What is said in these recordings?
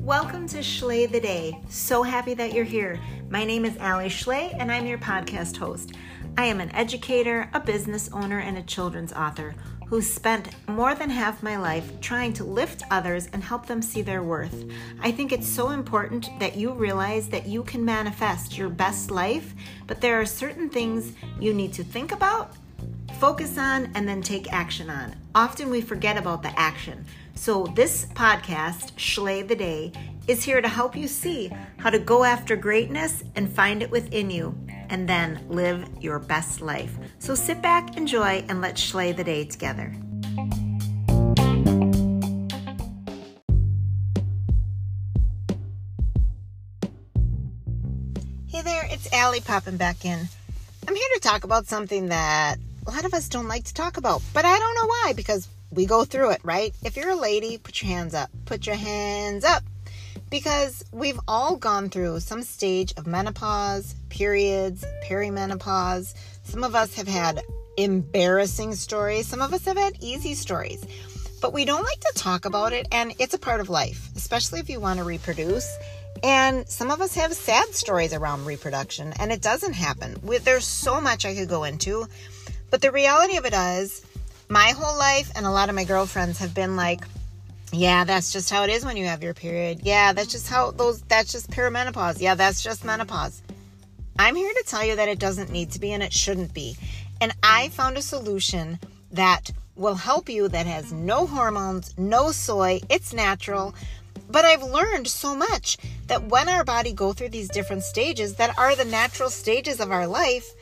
Welcome to Schley the Day. So happy that you're here. My name is Alli Schley, and I'm your podcast host. I am an educator, a business owner, and a children's author who spent more than half my life trying to lift others and help them see their worth. I think it's so important that you realize that you can manifest your best life, but there are certain things you need to think about, focus on, and then take action on. Often we forget about the action. So, this podcast, Schley the Day, is here to help you see how to go after greatness and find it within you and then live your best life. So sit back, enjoy, and let's slay the day together. Hey there, it's Alli popping back in. I'm here to talk about something that a lot of us don't like to talk about, but I don't know why because we go through it, right? If you're a lady, put your hands up. Put your hands up because we've all gone through some stage of menopause, periods, perimenopause. Some of us have had embarrassing stories, some of us have had easy stories. But we don't like to talk about it, and it's a part of life, especially if you want to reproduce. And some of us have sad stories around reproduction, and it doesn't happen. There's so much I could go into, but the reality of it is, my whole life and a lot of my girlfriends have been like, yeah, that's just how it is when you have your period. Yeah, that's just how those that's just perimenopause. Yeah, that's just menopause. I'm here to tell you that it doesn't need to be and it shouldn't be. And I found a solution that will help you that has no hormones, no soy, it's natural. But I've learned so much that when our body go through these different stages that are the natural stages of our life,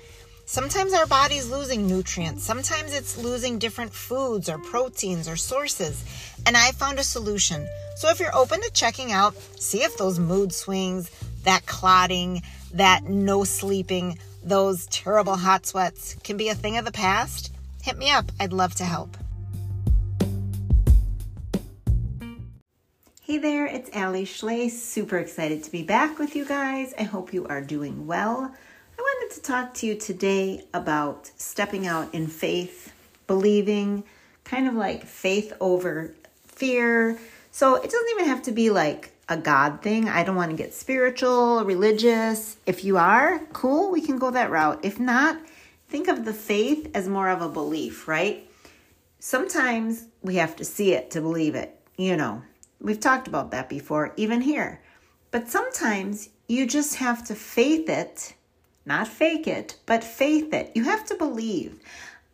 Sometimes our body's losing nutrients. Sometimes it's losing different foods or proteins or sources. And I found a solution. So if you're open to checking out, see if those mood swings, that clotting, that no sleeping, those terrible hot sweats can be a thing of the past, hit me up. I'd love to help. Hey there, it's Alli Schley. Super excited to be back with you guys. I hope you are doing well. I wanted to talk to you today about stepping out in faith, believing, kind of like faith over fear. So it doesn't even have to be like a God thing. I don't want to get spiritual, religious. If you are, cool, we can go that route. If not, think of the faith as more of a belief, right? Sometimes we have to see it to believe it. You know, we've talked about that before, even here. But sometimes you just have to faith it not fake it, but faith it. You have to believe.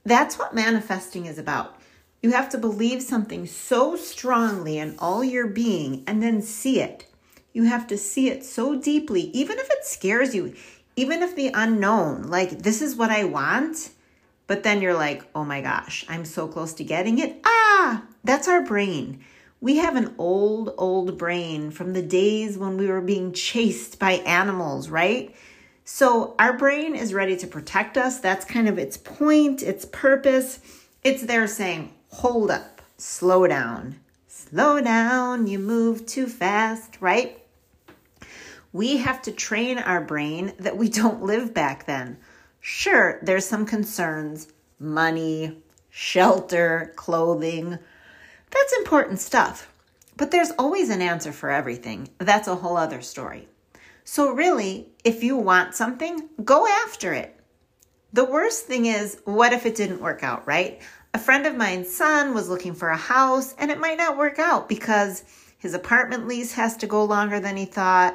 That's what manifesting is about. You have to believe something so strongly in all your being and then see it. You have to see it so deeply, even if it scares you, even if the unknown, like this is what I want, but then you're like, oh my gosh, I'm so close to getting it. Ah, that's our brain. We have an old, old brain from the days when we were being chased by animals, right? So our brain is ready to protect us. That's kind of its point, its purpose. It's there saying, hold up, slow down, slow down, you move too fast, right? We have to train our brain that we don't live back then. Sure, there's some concerns money, shelter, clothing. That's important stuff. But there's always an answer for everything. That's a whole other story. So, really, if you want something, go after it. The worst thing is, what if it didn't work out, right? A friend of mine's son was looking for a house and it might not work out because his apartment lease has to go longer than he thought.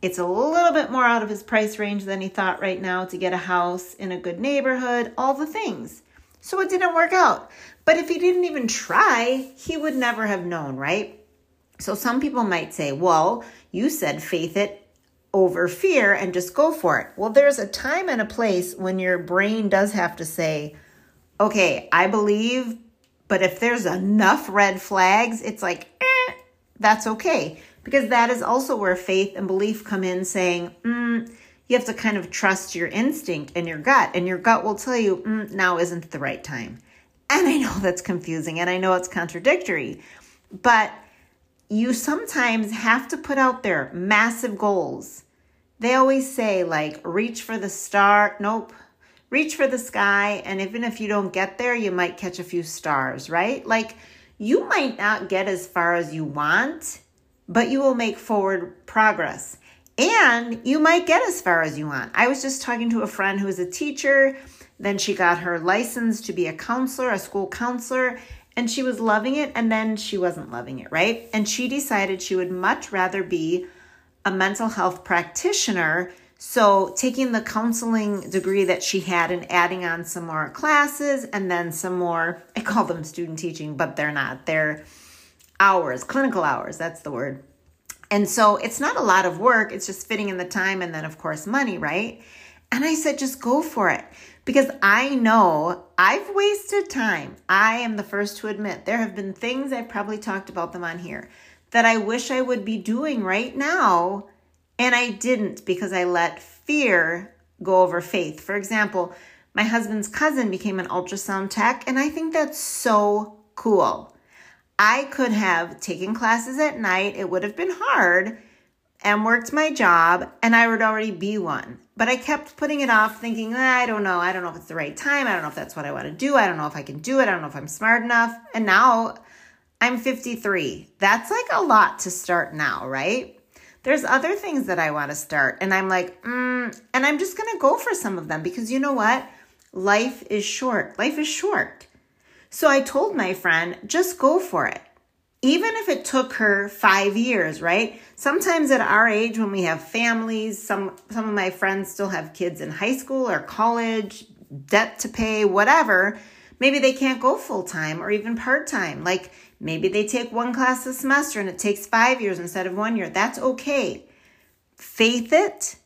It's a little bit more out of his price range than he thought right now to get a house in a good neighborhood, all the things. So it didn't work out. But if he didn't even try, he would never have known, right? So some people might say, well, you said faith it over fear and just go for it. Well, there's a time and a place when your brain does have to say, okay, I believe, but if there's enough red flags, it's like, eh, that's okay. Because that is also where faith and belief come in saying, mm, you have to kind of trust your instinct and your gut, and your gut will tell you, mm, now isn't the right time. And I know that's confusing and I know it's contradictory, but you sometimes have to put out there massive goals they always say, like, reach for the star. Nope. Reach for the sky. And even if you don't get there, you might catch a few stars, right? Like, you might not get as far as you want, but you will make forward progress. And you might get as far as you want. I was just talking to a friend who is a teacher. Then she got her license to be a counselor, a school counselor, and she was loving it. And then she wasn't loving it, right? And she decided she would much rather be a mental health practitioner. So, taking the counseling degree that she had and adding on some more classes and then some more, I call them student teaching, but they're not. They're hours, clinical hours, that's the word. And so it's not a lot of work, it's just fitting in the time and then, of course, money, right? And I said, just go for it because I know I've wasted time. I am the first to admit there have been things I've probably talked about them on here that I wish I would be doing right now. And I didn't because I let fear go over faith. For example, my husband's cousin became an ultrasound tech, and I think that's so cool. I could have taken classes at night, it would have been hard, and worked my job, and I would already be one. But I kept putting it off, thinking, ah, I don't know. I don't know if it's the right time. I don't know if that's what I want to do. I don't know if I can do it. I don't know if I'm smart enough. And now I'm 53. That's like a lot to start now, right? There's other things that I want to start, and I'm like, mm, and I'm just going to go for some of them because you know what? Life is short. Life is short. So I told my friend, just go for it. Even if it took her five years, right? Sometimes at our age, when we have families, some, some of my friends still have kids in high school or college, debt to pay, whatever. Maybe they can't go full time or even part time. Like maybe they take one class a semester and it takes five years instead of one year. That's okay. Faith it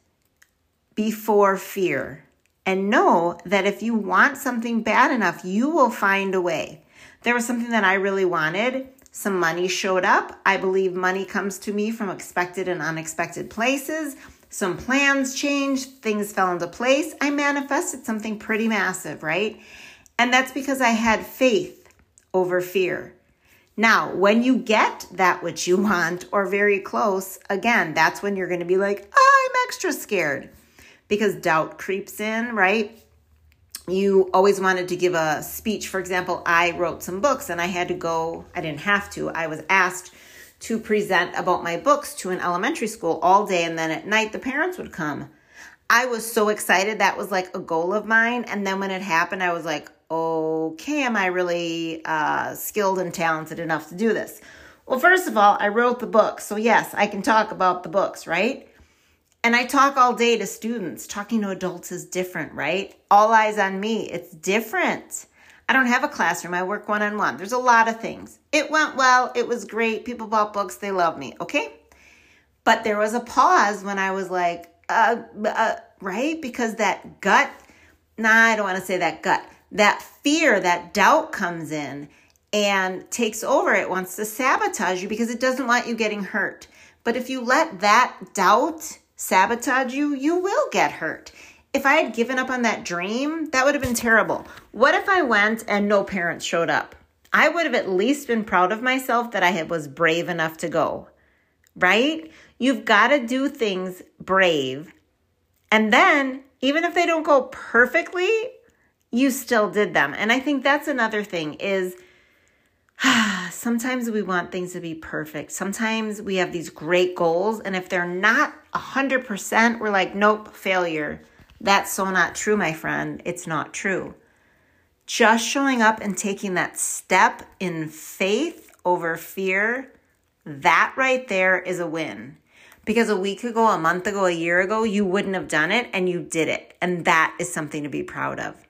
before fear and know that if you want something bad enough, you will find a way. There was something that I really wanted. Some money showed up. I believe money comes to me from expected and unexpected places. Some plans changed, things fell into place. I manifested something pretty massive, right? And that's because I had faith over fear. Now, when you get that which you want or very close, again, that's when you're going to be like, I'm extra scared because doubt creeps in, right? You always wanted to give a speech. For example, I wrote some books and I had to go, I didn't have to, I was asked to present about my books to an elementary school all day and then at night the parents would come. I was so excited. That was like a goal of mine. And then when it happened, I was like, okay, am I really uh, skilled and talented enough to do this? Well, first of all, I wrote the book. So, yes, I can talk about the books, right? And I talk all day to students. Talking to adults is different, right? All eyes on me. It's different. I don't have a classroom. I work one on one. There's a lot of things. It went well. It was great. People bought books. They love me. Okay. But there was a pause when I was like, uh, uh, right? Because that gut, nah, I don't want to say that gut, that fear, that doubt comes in and takes over. It wants to sabotage you because it doesn't want you getting hurt. But if you let that doubt sabotage you, you will get hurt. If I had given up on that dream, that would have been terrible. What if I went and no parents showed up? I would have at least been proud of myself that I was brave enough to go. Right? You've got to do things brave. And then, even if they don't go perfectly, you still did them. And I think that's another thing is sometimes we want things to be perfect. Sometimes we have these great goals, and if they're not 100%, we're like, nope, failure. That's so not true, my friend. It's not true. Just showing up and taking that step in faith over fear, that right there is a win. Because a week ago, a month ago, a year ago, you wouldn't have done it and you did it. And that is something to be proud of.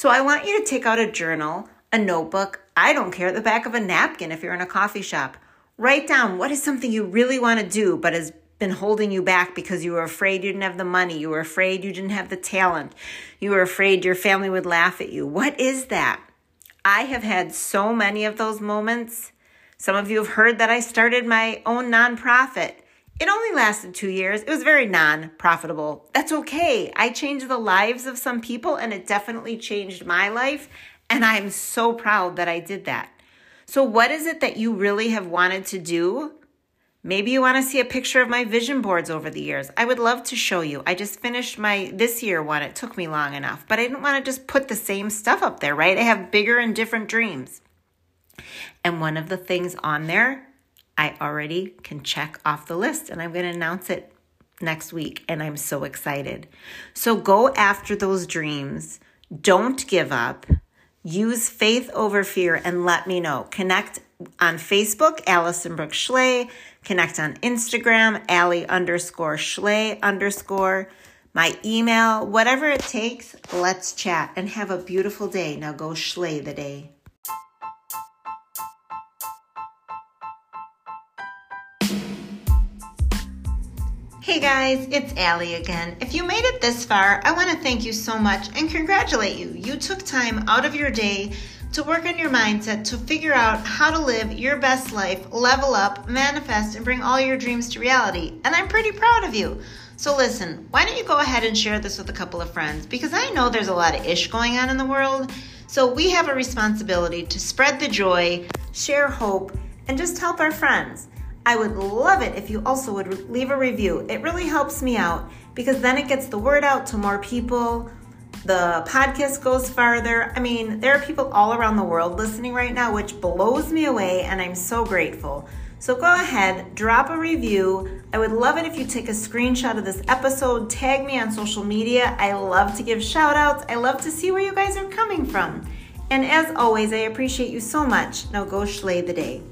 So I want you to take out a journal a notebook, I don't care, the back of a napkin if you're in a coffee shop. Write down what is something you really want to do but has been holding you back because you were afraid you didn't have the money, you were afraid you didn't have the talent, you were afraid your family would laugh at you. What is that? I have had so many of those moments. Some of you have heard that I started my own nonprofit. It only lasted two years. It was very non profitable. That's okay. I changed the lives of some people and it definitely changed my life. And I'm so proud that I did that. So, what is it that you really have wanted to do? Maybe you want to see a picture of my vision boards over the years. I would love to show you. I just finished my this year one. It took me long enough, but I didn't want to just put the same stuff up there, right? I have bigger and different dreams. And one of the things on there, I already can check off the list, and I'm going to announce it next week, and I'm so excited. So go after those dreams. Don't give up. Use faith over fear and let me know. Connect on Facebook, Allison Brooks Schley. Connect on Instagram, Alli underscore Schley underscore. My email, whatever it takes, let's chat and have a beautiful day. Now go Schley the day. Hey guys, it's Alli again. If you made it this far, I want to thank you so much and congratulate you. You took time out of your day to work on your mindset to figure out how to live your best life, level up, manifest, and bring all your dreams to reality. And I'm pretty proud of you. So, listen, why don't you go ahead and share this with a couple of friends? Because I know there's a lot of ish going on in the world. So, we have a responsibility to spread the joy, share hope, and just help our friends. I would love it if you also would leave a review. It really helps me out because then it gets the word out to more people. The podcast goes farther. I mean, there are people all around the world listening right now, which blows me away, and I'm so grateful. So go ahead, drop a review. I would love it if you take a screenshot of this episode, tag me on social media. I love to give shout outs. I love to see where you guys are coming from. And as always, I appreciate you so much. Now go slay the day.